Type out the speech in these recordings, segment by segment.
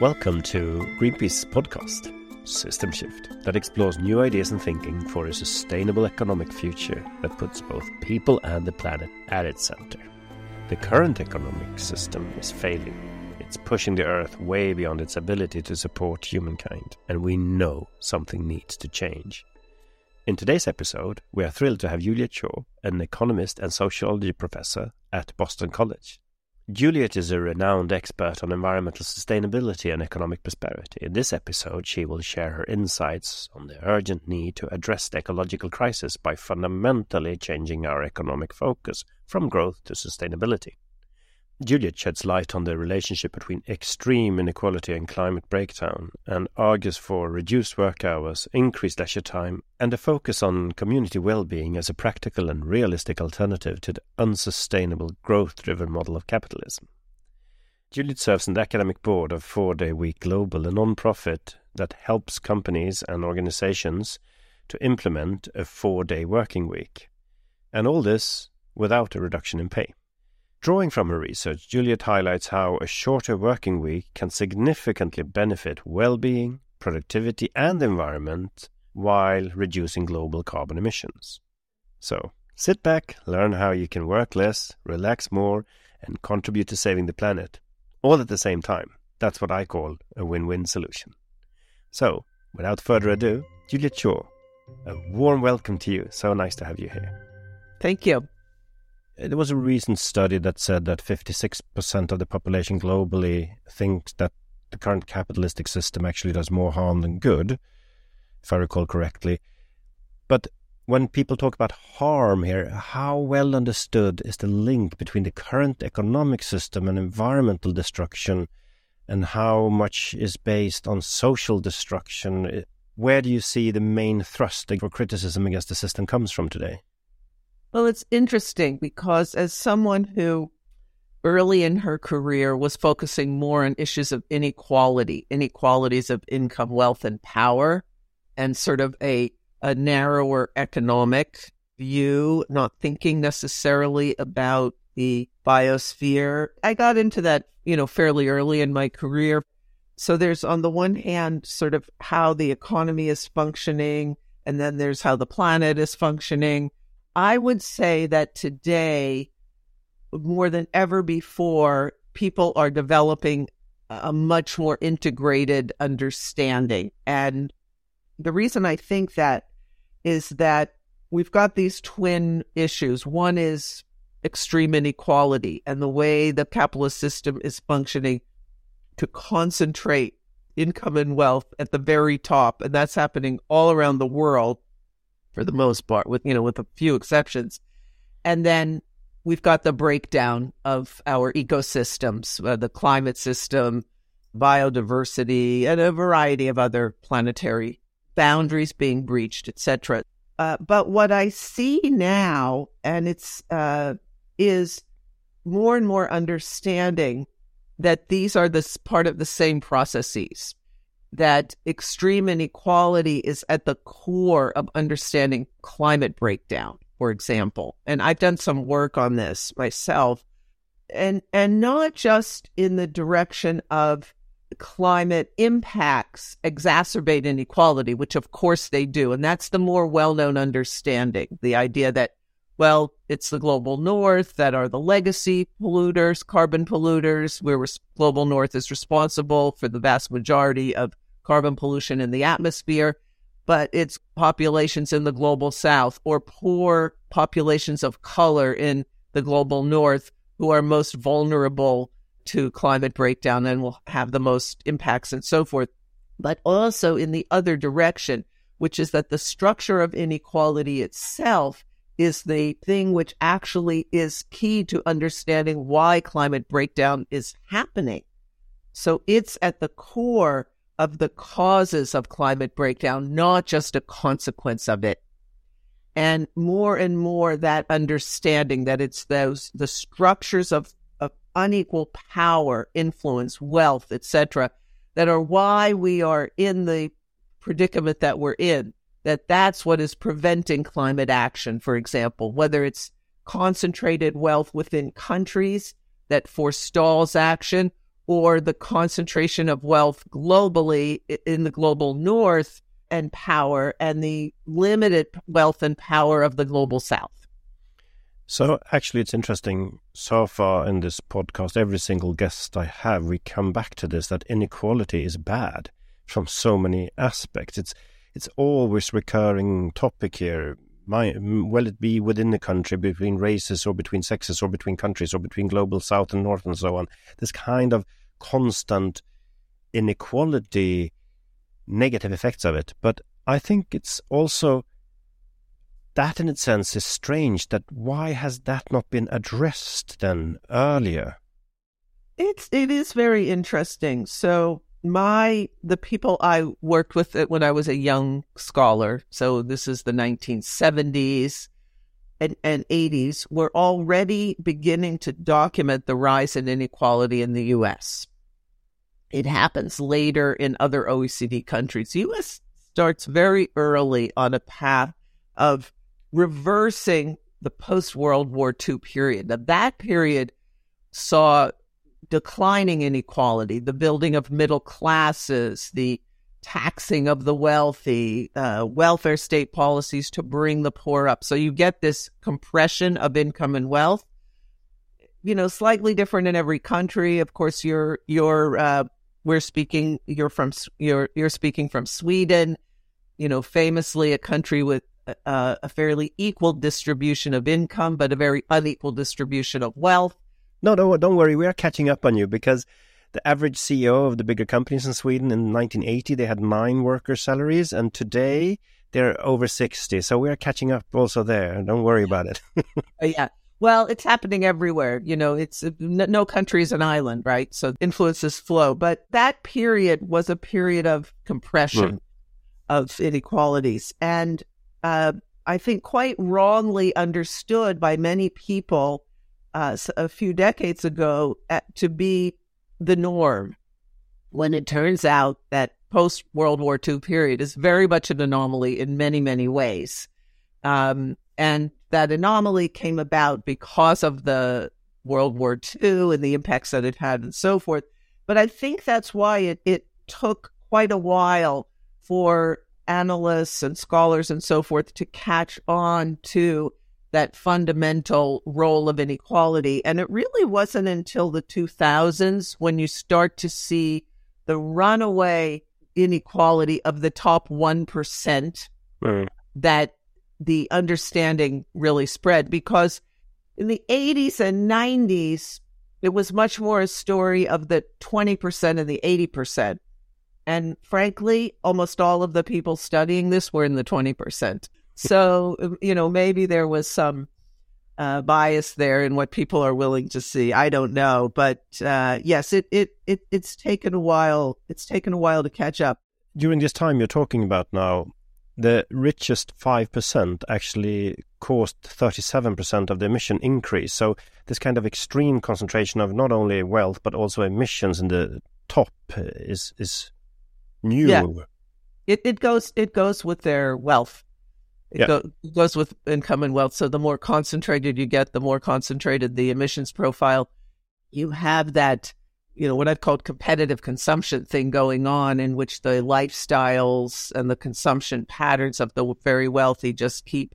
Welcome to Greenpeace podcast, System Shift, that explores new ideas and thinking for a sustainable economic future that puts both people and the planet at its center. The current economic system is failing. It's pushing the Earth way beyond its ability to support humankind, and we know something needs to change. In today's episode, we are thrilled to have Juliet Schor, an economist and sociology professor at Boston College. Juliet is a renowned expert on environmental sustainability and economic prosperity. In this episode, she will share her insights on the urgent need to address the ecological crisis by fundamentally changing our economic focus from growth to sustainability. Juliet sheds light on the relationship between extreme inequality and climate breakdown and argues for reduced work hours, increased leisure time, and a focus on community well being as a practical and realistic alternative to the unsustainable growth driven model of capitalism. Juliet serves on the academic board of Four Day Week Global, a non profit that helps companies and organizations to implement a four day working week. And all this without a reduction in pay. Drawing from her research, Juliet highlights how a shorter working week can significantly benefit well being, productivity, and the environment while reducing global carbon emissions. So, sit back, learn how you can work less, relax more, and contribute to saving the planet, all at the same time. That's what I call a win win solution. So, without further ado, Juliet Schor, a warm welcome to you. So nice to have you here. Thank you. There was a recent study that said that 56% of the population globally thinks that the current capitalistic system actually does more harm than good, if I recall correctly. But when people talk about harm here, how well understood is the link between the current economic system and environmental destruction, and how much is based on social destruction? Where do you see the main thrust for criticism against the system comes from today? Well, it's interesting because as someone who early in her career was focusing more on issues of inequality, inequalities of income, wealth, and power, and sort of a, a narrower economic view, not thinking necessarily about the biosphere. I got into that, you know, fairly early in my career. So there's on the one hand sort of how the economy is functioning, and then there's how the planet is functioning. I would say that today, more than ever before, people are developing a much more integrated understanding. And the reason I think that is that we've got these twin issues. One is extreme inequality and the way the capitalist system is functioning to concentrate income and wealth at the very top. And that's happening all around the world for the most part, with you know, with a few exceptions. And then we've got the breakdown of our ecosystems, uh, the climate system, biodiversity, and a variety of other planetary boundaries being breached, etc. Uh, but what I see now, and it's uh, is more and more understanding that these are this part of the same processes that extreme inequality is at the core of understanding climate breakdown, for example. And I've done some work on this myself. And and not just in the direction of climate impacts exacerbate inequality, which of course they do. And that's the more well-known understanding, the idea that well, it's the global north that are the legacy polluters, carbon polluters, where global north is responsible for the vast majority of carbon pollution in the atmosphere, but it's populations in the global south or poor populations of color in the global north who are most vulnerable to climate breakdown and will have the most impacts and so forth. But also in the other direction, which is that the structure of inequality itself is the thing which actually is key to understanding why climate breakdown is happening. So it's at the core of the causes of climate breakdown, not just a consequence of it. And more and more that understanding that it's those the structures of, of unequal power, influence, wealth, etc., that are why we are in the predicament that we're in. That that's what is preventing climate action, for example, whether it's concentrated wealth within countries that forestalls action or the concentration of wealth globally in the global north and power and the limited wealth and power of the global south. So, actually, it's interesting. So far in this podcast, every single guest I have, we come back to this that inequality is bad from so many aspects. It's it's always recurring topic here. My, will it be within the country, between races, or between sexes, or between countries, or between global south and north, and so on? This kind of constant inequality, negative effects of it. But I think it's also that, in its sense, is strange. That why has that not been addressed then earlier? It's it is very interesting. So my the people I worked with when I was a young scholar, so this is the 1970s and, and 80s, were already beginning to document the rise in inequality in the U.S. It happens later in other OECD countries. The U.S. starts very early on a path of reversing the post World War II period. Now that period saw declining inequality, the building of middle classes, the taxing of the wealthy, uh, welfare state policies to bring the poor up. So you get this compression of income and wealth. You know, slightly different in every country. Of course, you're you're uh, we're speaking. You're from you're you're speaking from Sweden. You know, famously a country with uh, a fairly equal distribution of income, but a very unequal distribution of wealth. No, no, don't worry. We are catching up on you because the average CEO of the bigger companies in Sweden in 1980 they had nine worker salaries, and today they're over 60. So we are catching up also there. Don't worry about it. Uh, yeah. Well, it's happening everywhere. You know, it's no country is an island, right? So influences flow. But that period was a period of compression mm. of inequalities. And uh, I think quite wrongly understood by many people uh, a few decades ago at, to be the norm when it turns out that post World War II period is very much an anomaly in many, many ways. Um, and that anomaly came about because of the World War II and the impacts that it had and so forth. But I think that's why it, it took quite a while for analysts and scholars and so forth to catch on to that fundamental role of inequality. And it really wasn't until the 2000s when you start to see the runaway inequality of the top 1% mm. that the understanding really spread. Because in the 80s and 90s, it was much more a story of the 20% and the 80%. And frankly, almost all of the people studying this were in the 20% so um, you know maybe there was some uh, bias there in what people are willing to see. I don't know, but uh, yes, it, it it it's taken a while. It's taken a while to catch up. During this time you're talking about now, the richest five percent actually caused thirty-seven percent of the emission increase. So this kind of extreme concentration of not only wealth but also emissions in the top is is new. Yeah. It it goes it goes with their wealth it yeah. go, goes with income and wealth. So the more concentrated you get, the more concentrated the emissions profile. You have that, you know, what I've called competitive consumption thing going on, in which the lifestyles and the consumption patterns of the very wealthy just keep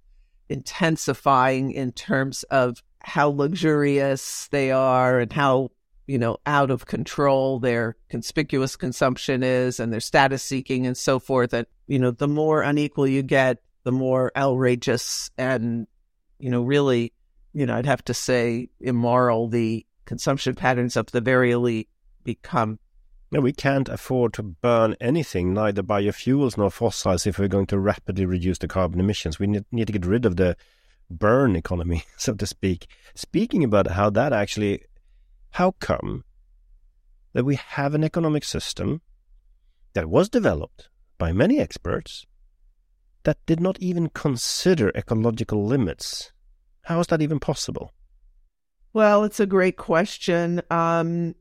intensifying in terms of how luxurious they are and how you know out of control their conspicuous consumption is and their status seeking and so forth and you know the more unequal you get the more outrageous and, you know, really, you know, I'd have to say immoral the consumption patterns of the very elite become. No, we can't afford to burn anything, neither biofuels nor fossils, if we're going to rapidly reduce the carbon emissions. We need, need to get rid of the burn economy, so to speak. Speaking about how that actually, how come that we have an economic system that was developed by many experts that did not even consider ecological limits. How is that even possible? Well, it's a great question. Um,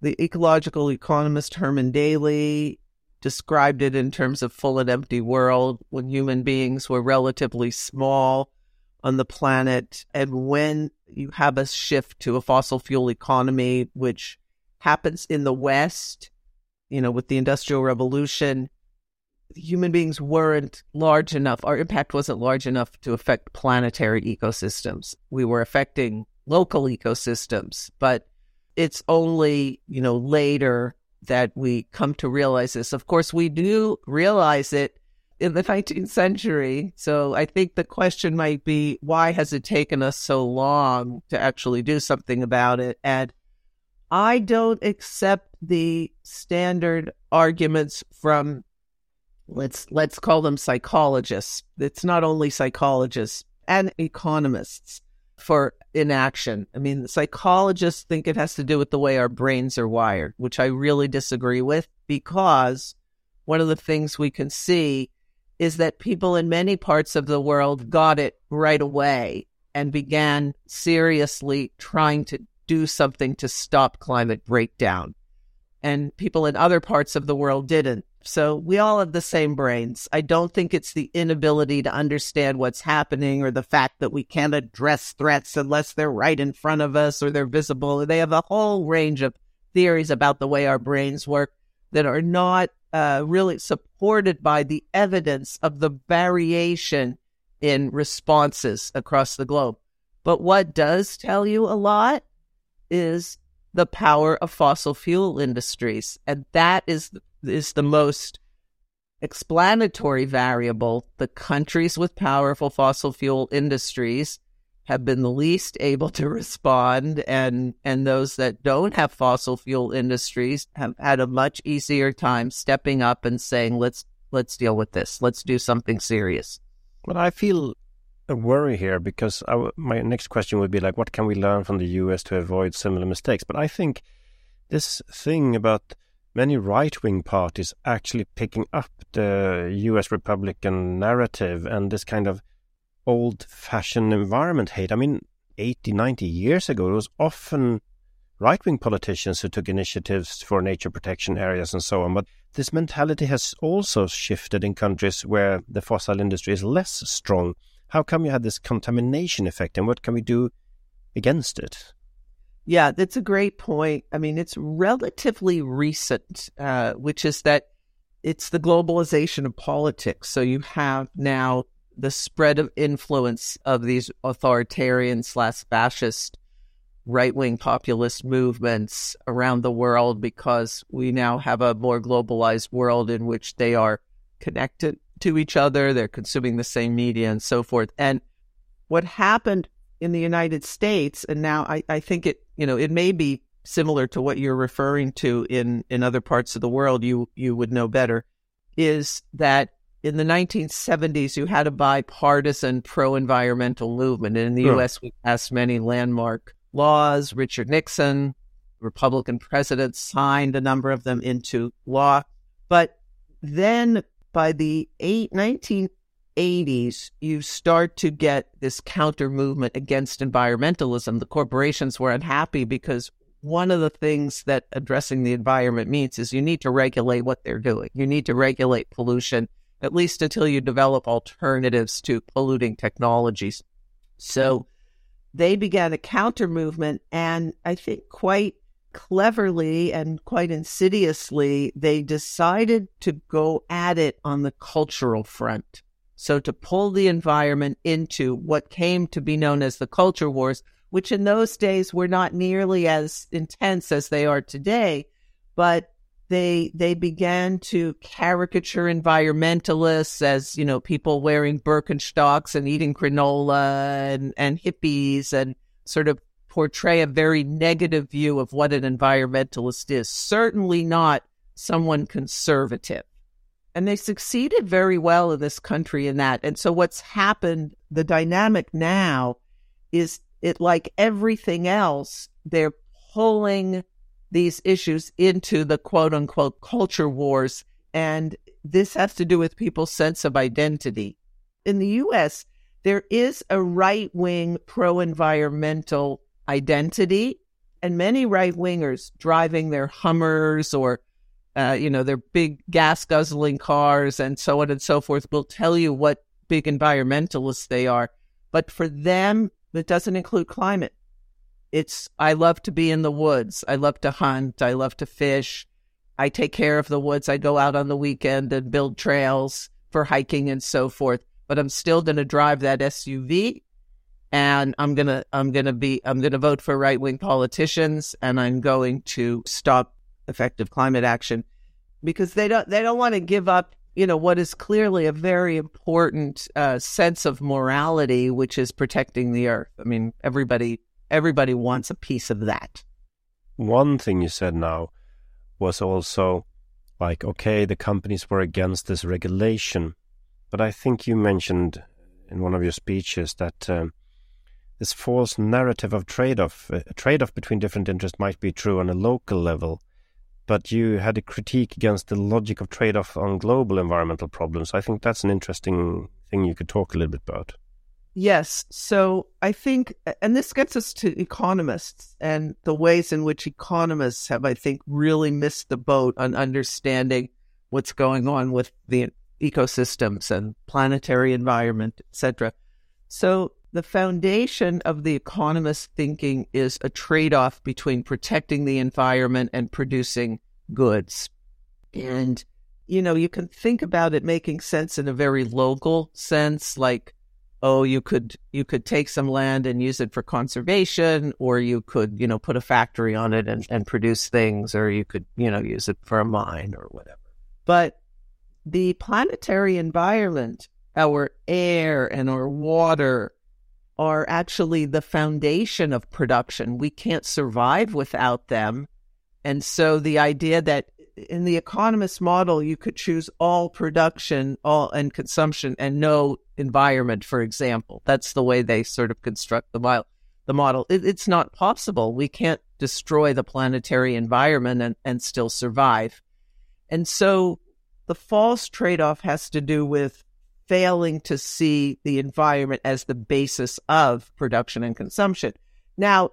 the ecological economist Herman Daly described it in terms of full and empty world when human beings were relatively small on the planet. And when you have a shift to a fossil fuel economy, which happens in the West, you know, with the Industrial Revolution, human beings weren't large enough, our impact wasn't large enough to affect planetary ecosystems. We were affecting local ecosystems, but it's only, you know, later that we come to realize this. Of course, we do realize it in the 19th century. So I think the question might be why has it taken us so long to actually do something about it? And I don't accept the standard arguments from let's let's call them psychologists. It's not only psychologists and economists for inaction. I mean, psychologists think it has to do with the way our brains are wired, which I really disagree with because one of the things we can see is that people in many parts of the world got it right away and began seriously trying to do something to stop climate breakdown. And people in other parts of the world didn't. So we all have the same brains. I don't think it's the inability to understand what's happening or the fact that we can't address threats unless they're right in front of us or they're visible. They have a whole range of theories about the way our brains work that are not uh, really supported by the evidence of the variation in responses across the globe. But what does tell you a lot is the power of fossil fuel industries. And that is is the most explanatory variable. The countries with powerful fossil fuel industries have been the least able to respond and and those that don't have fossil fuel industries have had a much easier time stepping up and saying let's let's deal with this let's do something serious but i feel a worry here because my next question would be like what can we learn from the US to avoid similar mistakes but i think this thing about many right wing parties actually picking up the US Republican narrative and this kind of old fashioned environment hate. I mean, 80, 90 years ago, it was often right wing politicians who took initiatives for nature protection areas and so on. But this mentality has also shifted in countries where the fossil industry is less strong. How come you had this contamination effect and what can we do against it? Yeah, that's a great point. I mean, it's relatively recent, uh, which is that it's the globalization of politics. So you have now the spread of influence of these authoritarian slash fascist right wing populist movements around the world because we now have a more globalized world in which they are connected to each other, they're consuming the same media and so forth. And what happened in the United States, and now I, I think it, you know, it may be similar to what you're referring to in, in other parts of the world, you, you would know better, is that in the 1970s, you had a bipartisan pro environmental movement. And in the yeah. US, we passed many landmark laws. Richard Nixon, Republican president, signed a number of them into law. But then by the eight, 19 80s, you start to get this counter movement against environmentalism. The corporations were unhappy because one of the things that addressing the environment means is you need to regulate what they're doing. You need to regulate pollution, at least until you develop alternatives to polluting technologies. So they began a counter movement, and I think quite cleverly and quite insidiously, they decided to go at it on the cultural front. So to pull the environment into what came to be known as the culture wars, which in those days were not nearly as intense as they are today, but they they began to caricature environmentalists as you know people wearing Birkenstocks and eating granola and, and hippies and sort of portray a very negative view of what an environmentalist is. Certainly not someone conservative. And they succeeded very well in this country in that. And so what's happened, the dynamic now is it like everything else, they're pulling these issues into the quote unquote culture wars. And this has to do with people's sense of identity. In the US, there is a right wing pro environmental identity, and many right wingers driving their Hummers or uh, you know, their big gas guzzling cars and so on and so forth will tell you what big environmentalists they are. But for them, it doesn't include climate. it's I love to be in the woods. I love to hunt. I love to fish. I take care of the woods. I go out on the weekend and build trails for hiking and so forth. But I'm still going to drive that SUV and I'm to I'm to be I'm to vote for right-wing politicians and I'm going to stop effective climate action because they don't they don't want to give up you know what is clearly a very important uh, sense of morality which is protecting the earth. I mean everybody everybody wants a piece of that. One thing you said now was also like okay the companies were against this regulation but i think you mentioned in one of your speeches that um, this false narrative of trade-off a trade-off between different interests might be true on a local level but you had a critique against the logic of trade-off on global environmental problems. I think that's an interesting thing you could talk a little bit about. Yes. So I think, and this gets us to economists and the ways in which economists have, I think, really missed the boat on understanding what's going on with the ecosystems and planetary environment, etc. So the foundation of the economist thinking is a trade off between protecting the environment and producing goods. And, you know, you can think about it making sense in a very local sense, like, oh, you could you could take some land and use it for conservation, or you could, you know, put a factory on it and, and produce things, or you could, you know, use it for a mine or whatever. But the planetary environment, our air and our water are actually the foundation of production. We can't survive without them. And so the idea that in the economist model, you could choose all production, all and consumption and no environment, for example. That's the way they sort of construct the model. The model. It, it's not possible. We can't destroy the planetary environment and, and still survive. And so the false trade off has to do with failing to see the environment as the basis of production and consumption. Now,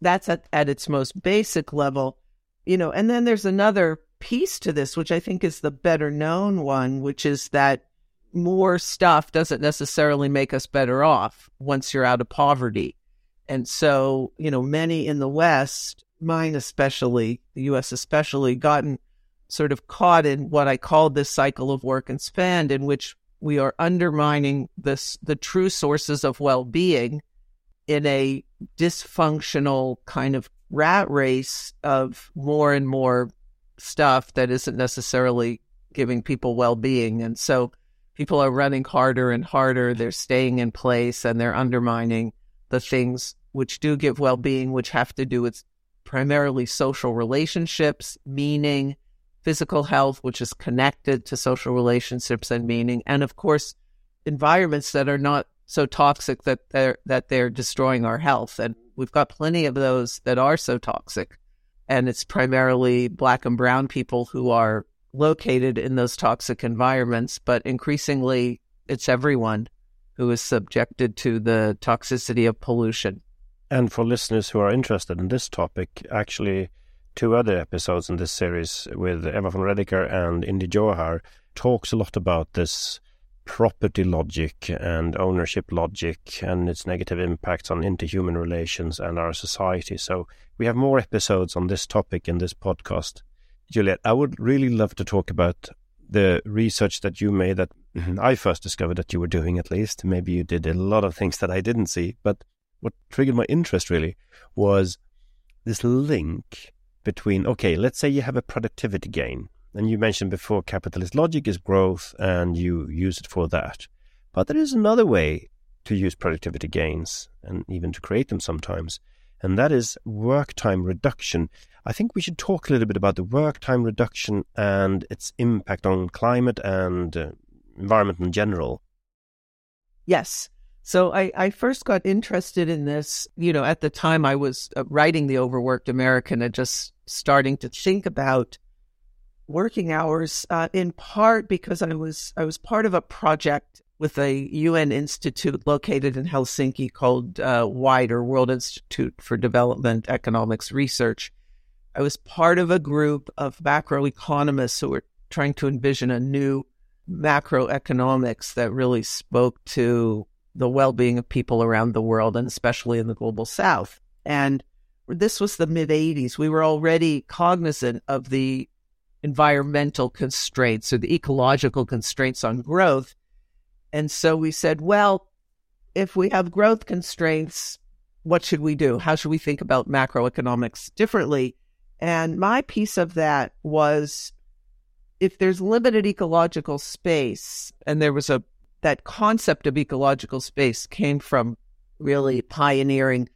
that's at, at its most basic level, you know, and then there's another piece to this, which I think is the better known one, which is that more stuff doesn't necessarily make us better off once you're out of poverty. And so, you know, many in the West, mine especially, the US especially, gotten sort of caught in what I call this cycle of work and spend, in which we are undermining this the true sources of well-being in a dysfunctional kind of rat race of more and more stuff that isn't necessarily giving people well-being. And so people are running harder and harder. They're staying in place and they're undermining the things which do give well-being which have to do with primarily social relationships meaning physical health, which is connected to social relationships and meaning, and of course, environments that are not so toxic that they're that they're destroying our health. And we've got plenty of those that are so toxic. And it's primarily black and brown people who are located in those toxic environments, but increasingly it's everyone who is subjected to the toxicity of pollution. And for listeners who are interested in this topic, actually two other episodes in this series with Eva von Redecker and Indy Johar talks a lot about this property logic and ownership logic and its negative impacts on interhuman relations and our society. So we have more episodes on this topic in this podcast. Juliet, I would really love to talk about the research that you made that I first discovered that you were doing at least. Maybe you did a lot of things that I didn't see, but what triggered my interest really was this link between, okay, let's say you have a productivity gain. And you mentioned before capitalist logic is growth and you use it for that. But there is another way to use productivity gains and even to create them sometimes. And that is work time reduction. I think we should talk a little bit about the work time reduction and its impact on climate and uh, environment in general. Yes. So I, I first got interested in this, you know, at the time I was uh, writing The Overworked American and just starting to think about working hours, uh, in part because I was I was part of a project with a UN institute located in Helsinki called uh, WIDER World Institute for Development Economics Research. I was part of a group of macroeconomists who were trying to envision a new macroeconomics that really spoke to the well being of people around the world and especially in the global south. And this was the mid 80s. We were already cognizant of the environmental constraints or the ecological constraints on growth. And so we said, well, if we have growth constraints, what should we do? How should we think about macroeconomics differently? And my piece of that was if there's limited ecological space, and there was a that concept of ecological space came from really pioneering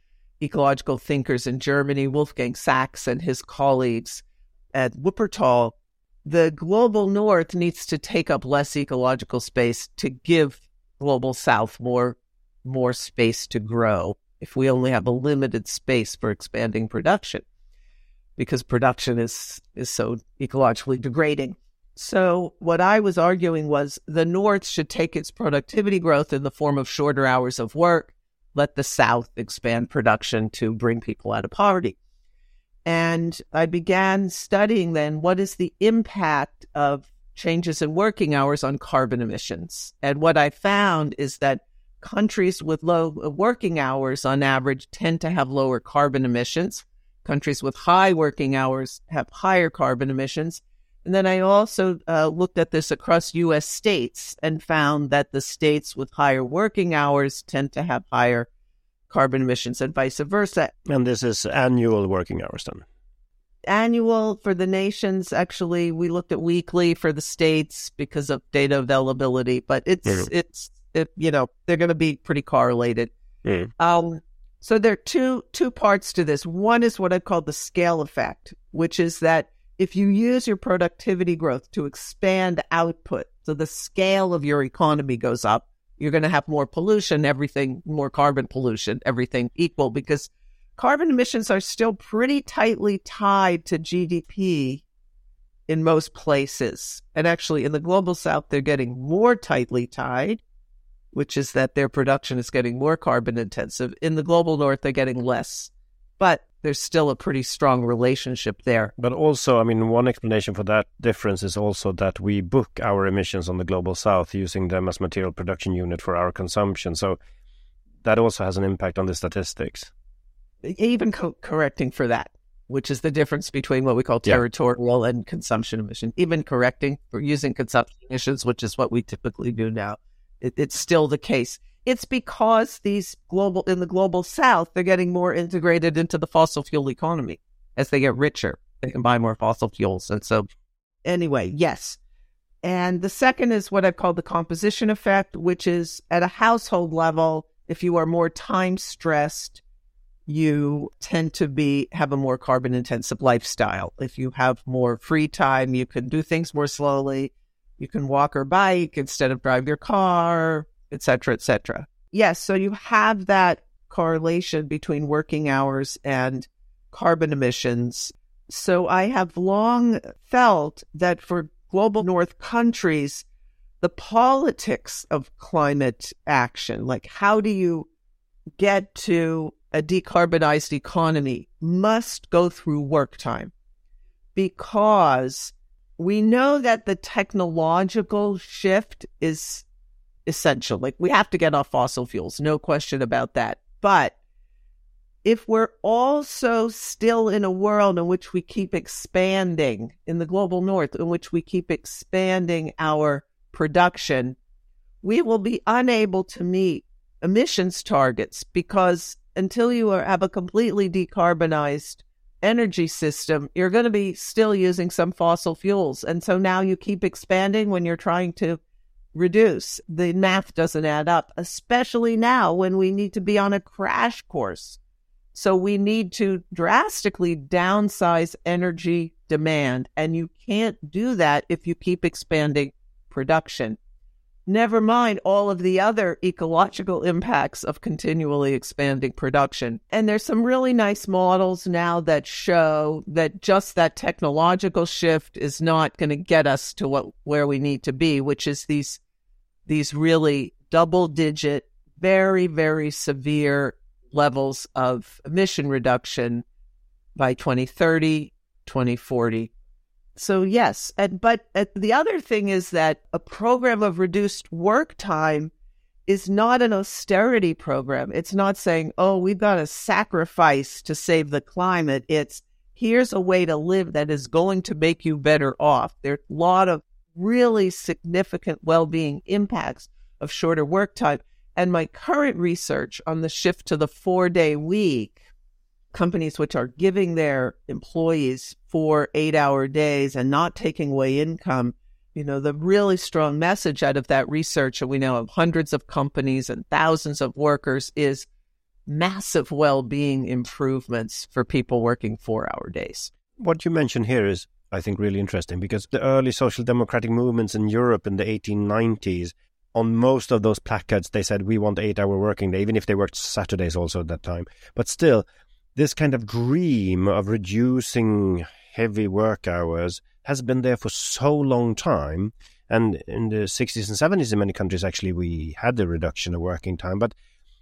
ecological thinkers in Germany, Wolfgang Sachs and his colleagues at Wuppertal. The global north needs to take up less ecological space to give global south more more space to grow if we only have a limited space for expanding production because production is is so ecologically degrading. So what I was arguing was the North should take its productivity growth in the form of shorter hours of work, let the South expand production to bring people out of poverty. And I began studying then what is the impact of changes in working hours on carbon emissions. And what I found is that countries with low uh, working hours on average tend to have lower carbon emissions. Countries with high working hours have higher carbon emissions. And then I also uh, looked at this across U.S. states and found that the states with higher working hours tend to have higher carbon emissions and vice versa. And this is annual working hours then? Annual for the nations. Actually, we looked at weekly for the states because of data availability, but it's, mm. it's, it, you know, they're going to be pretty correlated. Mm. Um, so there are two, two parts to this. One is what I call the scale effect, which is that if you use your productivity growth to expand output, so the scale of your economy goes up, you're going to have more pollution, everything, more carbon pollution, everything equal, because carbon emissions are still pretty tightly tied to GDP in most places. And actually, in the global south, they're getting more tightly tied, which is that their production is getting more carbon intensive. In the global north, they're getting less. But there's still a pretty strong relationship there. But also, I mean, one explanation for that difference is also that we book our emissions on the global south using them as material production unit for our consumption. So that also has an impact on the statistics. Even co- correcting for that, which is the difference between what we call territorial yeah. and consumption emission. Even correcting for using consumption emissions, which is what we typically do now, it, it's still the case. It's because these global, in the global south, they're getting more integrated into the fossil fuel economy. As they get richer, they can buy more fossil fuels. And so, anyway, yes. And the second is what I call the composition effect, which is at a household level, if you are more time stressed, you tend to be have a more carbon intensive lifestyle. If you have more free time, you can do things more slowly. You can walk or bike instead of drive your car et cetera, et cetera. Yes, so you have that correlation between working hours and carbon emissions. So I have long felt that for global north countries, the politics of climate action, like how do you get to a decarbonized economy, must go through work time because we know that the technological shift is essential. Like we have to get off fossil fuels, no question about that. But if we're also still in a world in which we keep expanding in the global north, in which we keep expanding our production, we will be unable to meet emissions targets because until you are, have a completely decarbonized energy system, you're going to be still using some fossil fuels. And so now you keep expanding when you're trying to reduce. The math doesn't add up, especially now when we need to be on a crash course. So we need to drastically downsize energy demand. And you can't do that if you keep expanding production. Never mind all of the other ecological impacts of continually expanding production. And there's some really nice models now that show that just that technological shift is not going to get us to what where we need to be, which is these these really double digit, very, very severe levels of emission reduction by 2030, 2040. So yes, and but uh, the other thing is that a program of reduced work time is not an austerity program. It's not saying, oh, we've got to sacrifice to save the climate. It's here's a way to live that is going to make you better off. There's a lot of really significant well being impacts of shorter work time. And my current research on the shift to the four day week, companies which are giving their employees four eight hour days and not taking away income, you know, the really strong message out of that research, and we now have hundreds of companies and thousands of workers, is massive well being improvements for people working four hour days. What you mentioned here is, I think, really interesting because the early social democratic movements in Europe in the 1890s on most of those placards, they said, we want eight hour working day, even if they worked Saturdays also at that time. But still, this kind of dream of reducing heavy work hours has been there for so long time. And in the 60s and 70s, in many countries, actually, we had the reduction of working time. But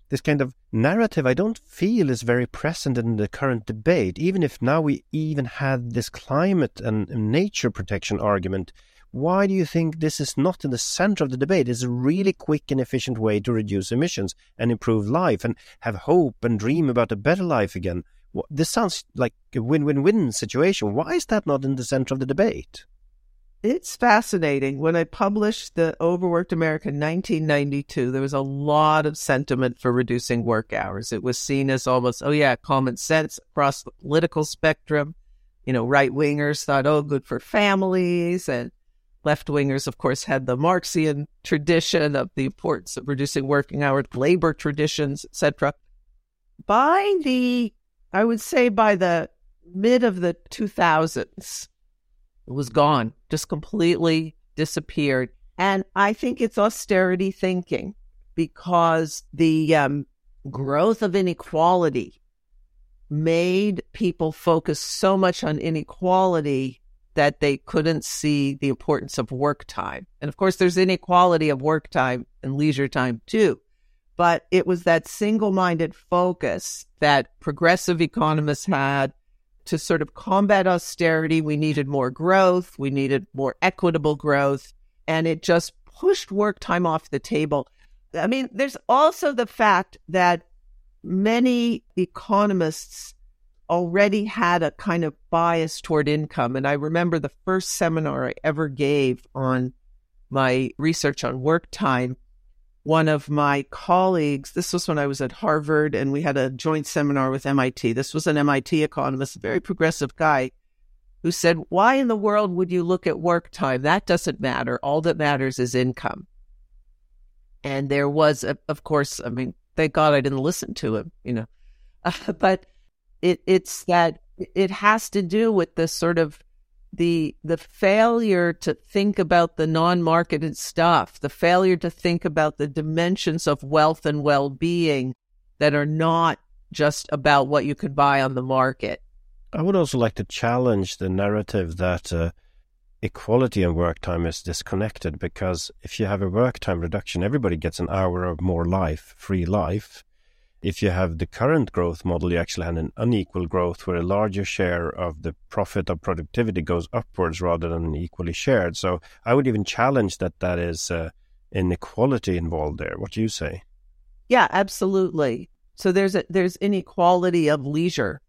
this kind of narrative, I don't feel is very present in the current debate, even if now we even had this climate and nature protection argument why do you think this is not in the center of the debate? It's a really quick and efficient way to reduce emissions and improve life and have hope and dream about a better life again. This sounds like a win win win situation. Why is that not in the center of the debate? It's fascinating. When I published the Overworked America in 1992, there was a lot of sentiment for reducing work hours. It was seen as almost, oh, yeah, common sense across the political spectrum. You know, right wingers thought, oh, good for families. And Left wingers, of course, had the Marxian tradition of the importance of reducing working hours, labor traditions, etc. By the, I would say, by the mid of the 2000s, it was gone, just completely disappeared. And I think it's austerity thinking because the um, growth of inequality made people focus so much on inequality that they couldn't see the importance of work time. And of course, there's inequality of work time and leisure time too. But it was that single minded focus that progressive economists had to sort of combat austerity. We needed more growth, we needed more equitable growth, and it just pushed work time off the table. I mean, there's also the fact that many economists already had a kind of bias toward income. And I remember the first seminar I ever gave on my research on work time. One of my colleagues, this was when I was at Harvard and we had a joint seminar with MIT. This was an MIT economist, a very progressive guy, who said, Why in the world would you look at work time? That doesn't matter. All that matters is income. And there was, of course, I mean, thank God I didn't listen to him, you know. Uh, but it it's that it has to do with the sort of the the failure to think about the non-marketed stuff, the failure to think about the dimensions of wealth and well-being that are not just about what you could buy on the market. I would also like to challenge the narrative that uh, equality and work time is disconnected because if you have a work time reduction, everybody gets an hour of more life, free life if you have the current growth model, you actually have an unequal growth where a larger share of the profit of productivity goes upwards rather than equally shared. So I would even challenge that that is uh, inequality involved there. What do you say? Yeah, absolutely. So there's a, there's inequality of leisure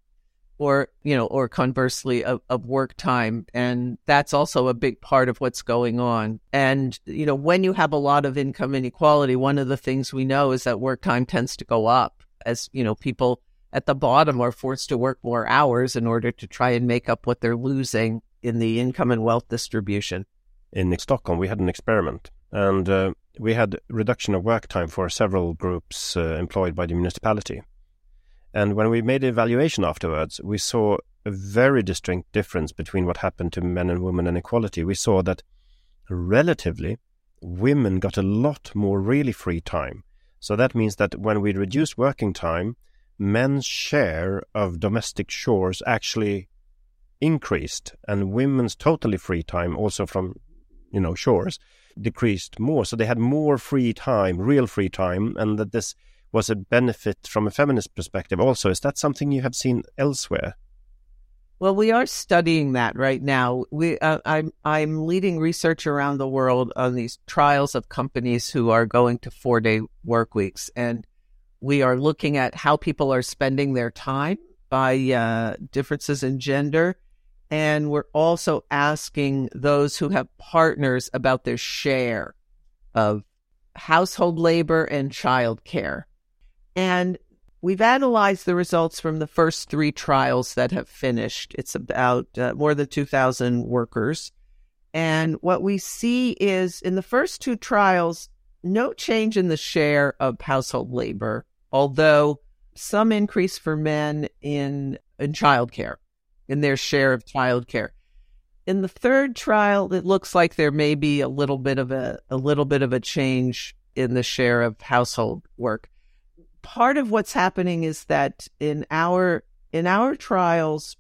or you know or conversely of, of work time and that's also a big part of what's going on and you know when you have a lot of income inequality one of the things we know is that work time tends to go up as you know people at the bottom are forced to work more hours in order to try and make up what they're losing in the income and wealth distribution in stockholm we had an experiment and uh, we had reduction of work time for several groups uh, employed by the municipality and when we made the evaluation afterwards, we saw a very distinct difference between what happened to men and women inequality. We saw that relatively, women got a lot more really free time. So that means that when we reduced working time, men's share of domestic chores actually increased, and women's totally free time, also from you know chores, decreased more. So they had more free time, real free time, and that this was a benefit from a feminist perspective also. Is that something you have seen elsewhere? Well, we are studying that right now. We, uh, I'm, I'm leading research around the world on these trials of companies who are going to four day work weeks. And we are looking at how people are spending their time by uh, differences in gender. And we're also asking those who have partners about their share of household labor and childcare. And we've analyzed the results from the first three trials that have finished. It's about uh, more than 2,000 workers. And what we see is in the first two trials, no change in the share of household labor, although some increase for men in, in childcare, in their share of childcare. In the third trial, it looks like there may be a little bit of a, a little bit of a change in the share of household work. Part of what's happening is that in our in our trials,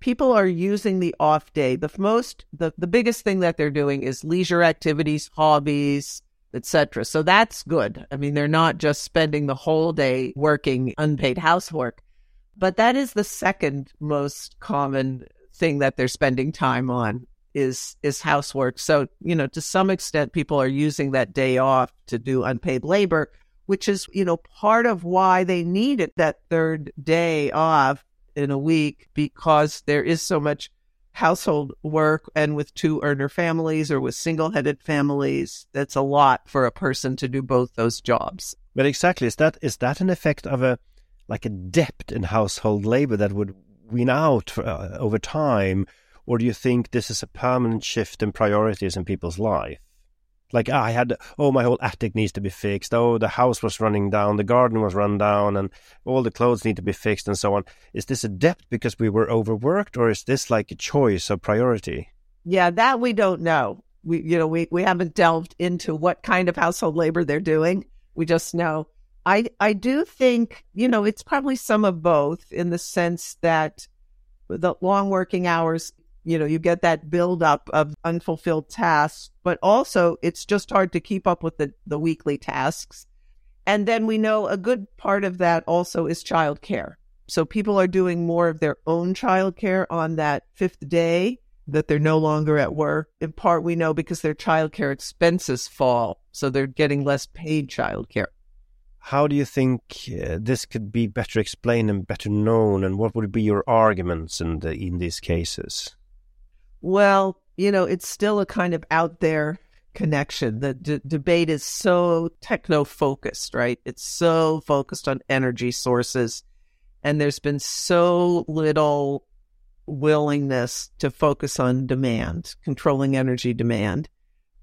people are using the off day. The most the, the biggest thing that they're doing is leisure activities, hobbies, etc. So that's good. I mean, they're not just spending the whole day working unpaid housework, but that is the second most common thing that they're spending time on is is housework. So, you know, to some extent people are using that day off to do unpaid labor, which is, you know, part of why they needed that third day off in a week because there is so much household work and with two earner families or with single headed families, that's a lot for a person to do both those jobs. But exactly, is that is that an effect of a like a depth in household labor that would wean out uh, over time, or do you think this is a permanent shift in priorities in people's life? Like ah, I had, oh, my whole attic needs to be fixed. Oh, the house was running down, the garden was run down, and all the clothes need to be fixed, and so on. Is this a debt because we were overworked, or is this like a choice of priority? Yeah, that we don't know. We, you know, we we haven't delved into what kind of household labor they're doing. We just know. I I do think you know it's probably some of both in the sense that the long working hours you know, you get that buildup of unfulfilled tasks, but also it's just hard to keep up with the, the weekly tasks. And then we know a good part of that also is childcare. So people are doing more of their own childcare on that fifth day that they're no longer at work. In part, we know because their childcare expenses fall. So they're getting less paid childcare. How do you think uh, this could be better explained and better known? And what would be your arguments in, the, in these cases? Well, you know, it's still a kind of out there connection. The d- debate is so techno focused, right? It's so focused on energy sources. And there's been so little willingness to focus on demand, controlling energy demand.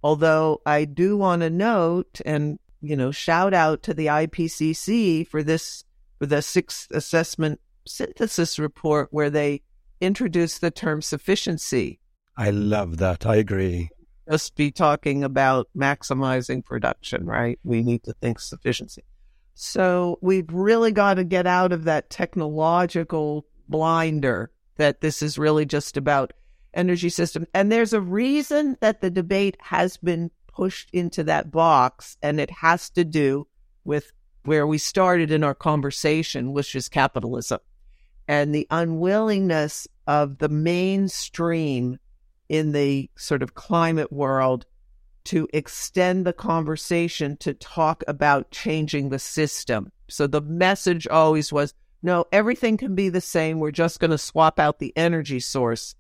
Although I do want to note and, you know, shout out to the IPCC for this, for the sixth assessment synthesis report where they introduced the term sufficiency I love that. I agree. Just be talking about maximizing production, right? We need to think sufficiency. So we've really got to get out of that technological blinder that this is really just about energy system. And there's a reason that the debate has been pushed into that box, and it has to do with where we started in our conversation, which is capitalism and the unwillingness of the mainstream in the sort of climate world to extend the conversation to talk about changing the system. So the message always was no, everything can be the same. We're just going to swap out the energy source.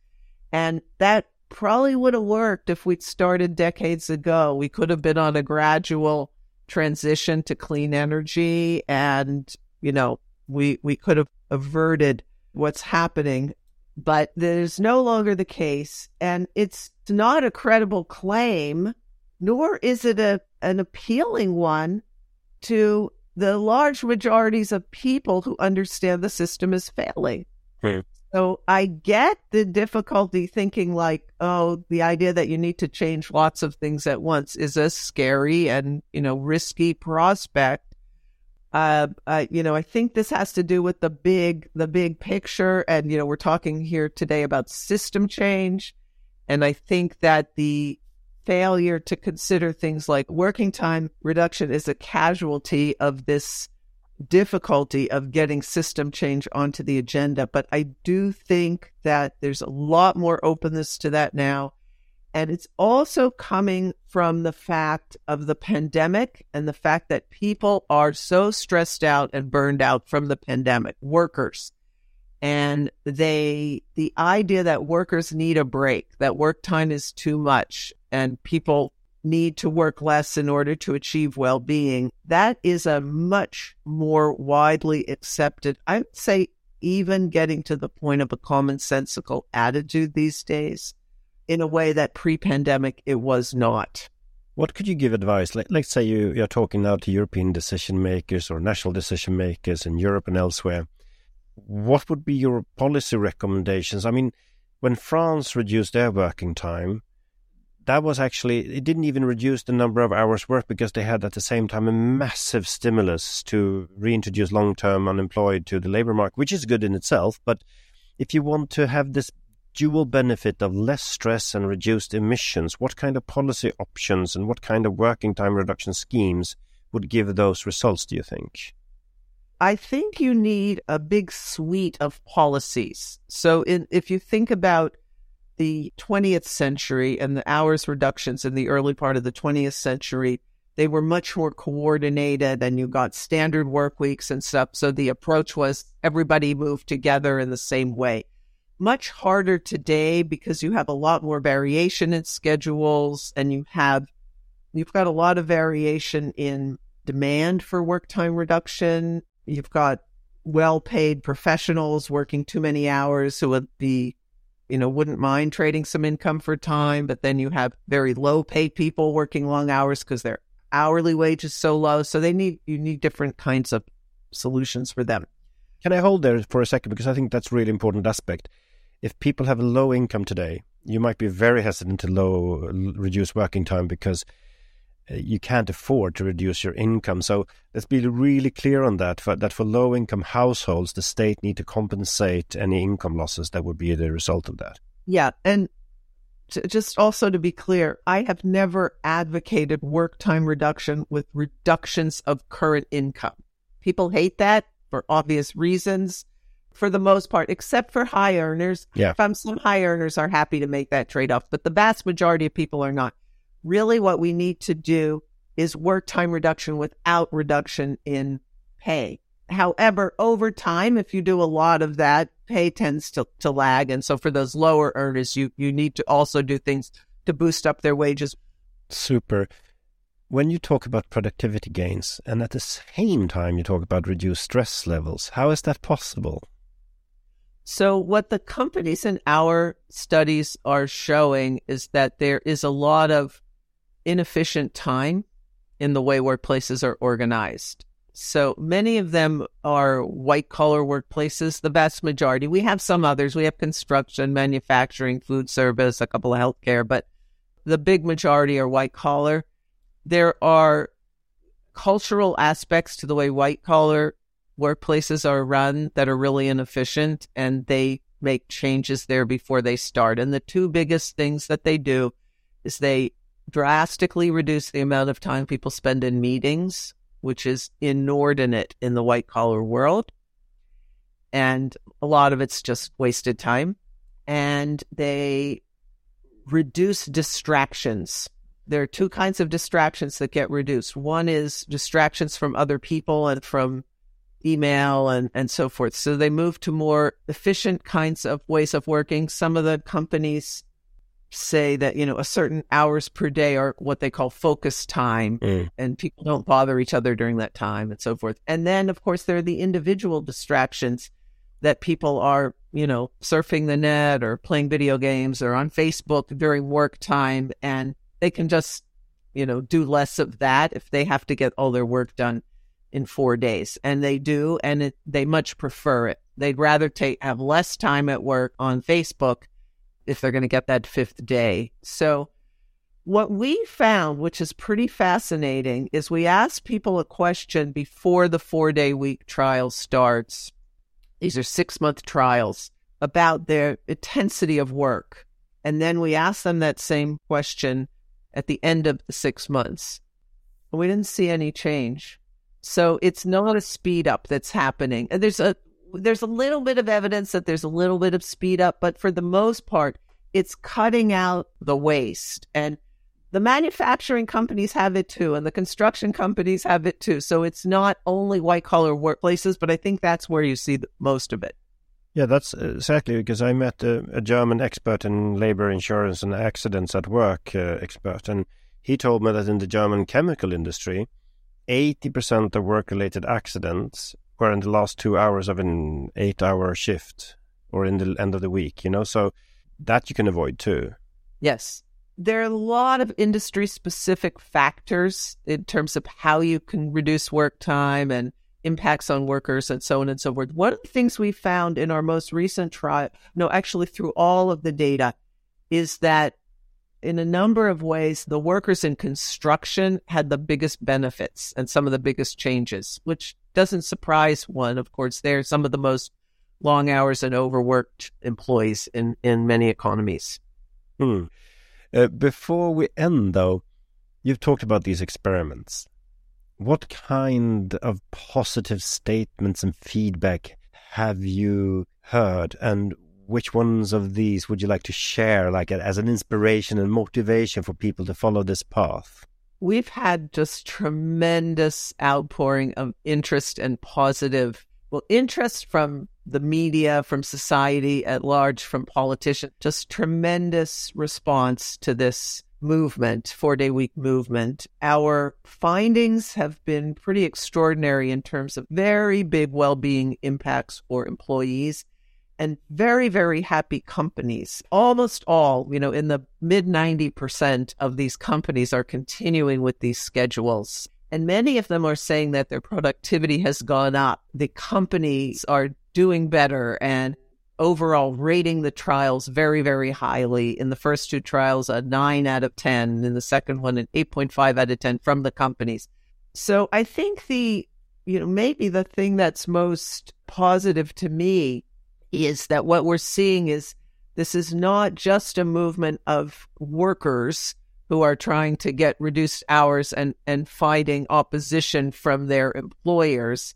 And that probably would have worked if we'd started decades ago. We could have been on a gradual transition to clean energy and, you know, we, we could have averted what's happening but that is no longer the case. And it's not a credible claim, nor is it a, an appealing one to the large majorities of people who understand the system is failing. Hmm. So I get the difficulty thinking like, oh, the idea that you need to change lots of things at once is a scary and, you know, risky prospect. Uh, uh, you know, I think this has to do with the big, the big picture. And, you know, we're talking here today about system change. And I think that the failure to consider things like working time reduction is a casualty of this difficulty of getting system change onto the agenda. But I do think that there's a lot more openness to that now. And it's also coming from the fact of the pandemic and the fact that people are so stressed out and burned out from the pandemic, workers. And they, the idea that workers need a break, that work time is too much and people need to work less in order to achieve well being, that is a much more widely accepted, I would say, even getting to the point of a commonsensical attitude these days in a way that pre pandemic it was not. What could you give advice? Like, let's say you, you're talking now to European decision makers or national decision makers in Europe and elsewhere. What would be your policy recommendations? I mean, when France reduced their working time, that was actually, it didn't even reduce the number of hours worked because they had at the same time a massive stimulus to reintroduce long term unemployed to the labor market, which is good in itself. But if you want to have this dual benefit of less stress and reduced emissions, what kind of policy options and what kind of working time reduction schemes would give those results, do you think? I think you need a big suite of policies. So, in, if you think about the 20th century and the hours reductions in the early part of the 20th century, they were much more coordinated and you got standard work weeks and stuff. So the approach was everybody moved together in the same way much harder today because you have a lot more variation in schedules and you have you've got a lot of variation in demand for work time reduction. You've got well paid professionals working too many hours who would be, you know, wouldn't mind trading some income for time, but then you have very low paid people working long hours because their hourly wage is so low. So they need you need different kinds of solutions for them. Can I hold there for a second because I think that's a really important aspect if people have a low income today, you might be very hesitant to low reduce working time because uh, you can't afford to reduce your income. So let's be really clear on that. For, that for low income households, the state need to compensate any income losses that would be the result of that. Yeah, and to, just also to be clear, I have never advocated work time reduction with reductions of current income. People hate that for obvious reasons for the most part, except for high earners. Yeah. some high earners are happy to make that trade off, but the vast majority of people are not. Really, what we need to do is work time reduction without reduction in pay. However, over time, if you do a lot of that, pay tends to, to lag. And so for those lower earners, you, you need to also do things to boost up their wages. Super. When you talk about productivity gains and at the same time you talk about reduced stress levels, how is that possible? So, what the companies in our studies are showing is that there is a lot of inefficient time in the way workplaces are organized. So, many of them are white collar workplaces, the vast majority. We have some others. We have construction, manufacturing, food service, a couple of healthcare, but the big majority are white collar. There are cultural aspects to the way white collar workplaces are run that are really inefficient and they make changes there before they start. And the two biggest things that they do is they drastically reduce the amount of time people spend in meetings, which is inordinate in the white collar world. And a lot of it's just wasted time. And they reduce distractions. There are two kinds of distractions that get reduced. One is distractions from other people and from email and, and so forth. So they move to more efficient kinds of ways of working. Some of the companies say that, you know, a certain hours per day are what they call focus time mm. and people don't bother each other during that time and so forth. And then, of course, there are the individual distractions that people are, you know, surfing the net or playing video games or on Facebook during work time and they can just, you know, do less of that if they have to get all their work done in four days, and they do, and it, they much prefer it. They'd rather take have less time at work on Facebook if they're going to get that fifth day. So, what we found, which is pretty fascinating, is we asked people a question before the four day week trial starts. These are six month trials about their intensity of work. And then we asked them that same question at the end of the six months. we didn't see any change. So it's not a speed up that's happening. And there's a there's a little bit of evidence that there's a little bit of speed up, but for the most part, it's cutting out the waste. And the manufacturing companies have it too, and the construction companies have it too. So it's not only white collar workplaces, but I think that's where you see the, most of it. Yeah, that's exactly because I met a, a, German expert in labor insurance and accidents at work uh, expert, and he told me that in the German chemical industry, 80% of work related accidents were in the last two hours of an eight hour shift or in the end of the week, you know, so that you can avoid too. Yes. There are a lot of industry specific factors in terms of how you can reduce work time and impacts on workers and so on and so forth. One of the things we found in our most recent trial, no, actually through all of the data, is that in a number of ways, the workers in construction had the biggest benefits and some of the biggest changes, which doesn't surprise one. Of course, they're some of the most long hours and overworked employees in, in many economies. Hmm. Uh, before we end, though, you've talked about these experiments. What kind of positive statements and feedback have you heard, and which ones of these would you like to share, like as an inspiration and motivation for people to follow this path? We've had just tremendous outpouring of interest and positive, well, interest from the media, from society at large, from politicians, just tremendous response to this movement, four day week movement. Our findings have been pretty extraordinary in terms of very big well being impacts for employees and very, very happy companies. Almost all, you know, in the mid 90% of these companies are continuing with these schedules. And many of them are saying that their productivity has gone up. The companies are doing better and overall rating the trials very, very highly. In the first two trials, a nine out of 10. In the second one, an 8.5 out of 10 from the companies. So I think the, you know, maybe the thing that's most positive to me is that what we're seeing is this is not just a movement of workers who are trying to get reduced hours and, and fighting opposition from their employers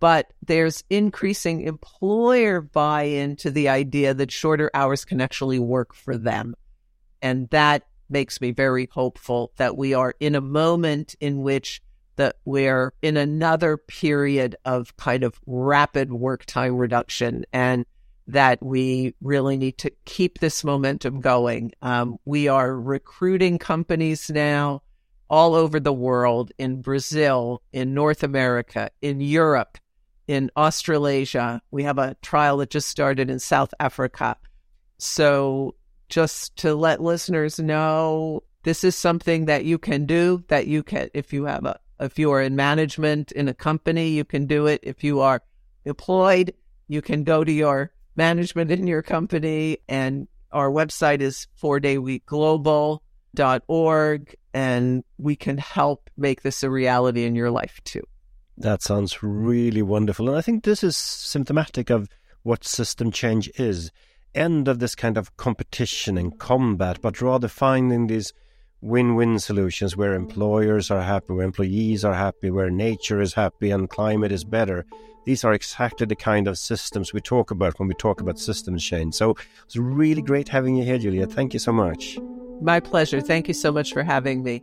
but there's increasing employer buy in to the idea that shorter hours can actually work for them. And that makes me very hopeful that we are in a moment in which that we're in another period of kind of rapid work time reduction and that we really need to keep this momentum going. Um, we are recruiting companies now all over the world in Brazil, in North America, in Europe, in Australasia. We have a trial that just started in South Africa. So, just to let listeners know, this is something that you can do. That you can, if you have a, if you are in management in a company, you can do it. If you are employed, you can go to your management in your company. And our website is four day week global.org. And we can help make this a reality in your life too. That sounds really wonderful. And I think this is symptomatic of what system change is. End of this kind of competition and combat, but rather finding these win win solutions where employers are happy, where employees are happy, where nature is happy and climate is better. These are exactly the kind of systems we talk about when we talk about systems change. So it's really great having you here, Julia. Thank you so much. My pleasure. Thank you so much for having me.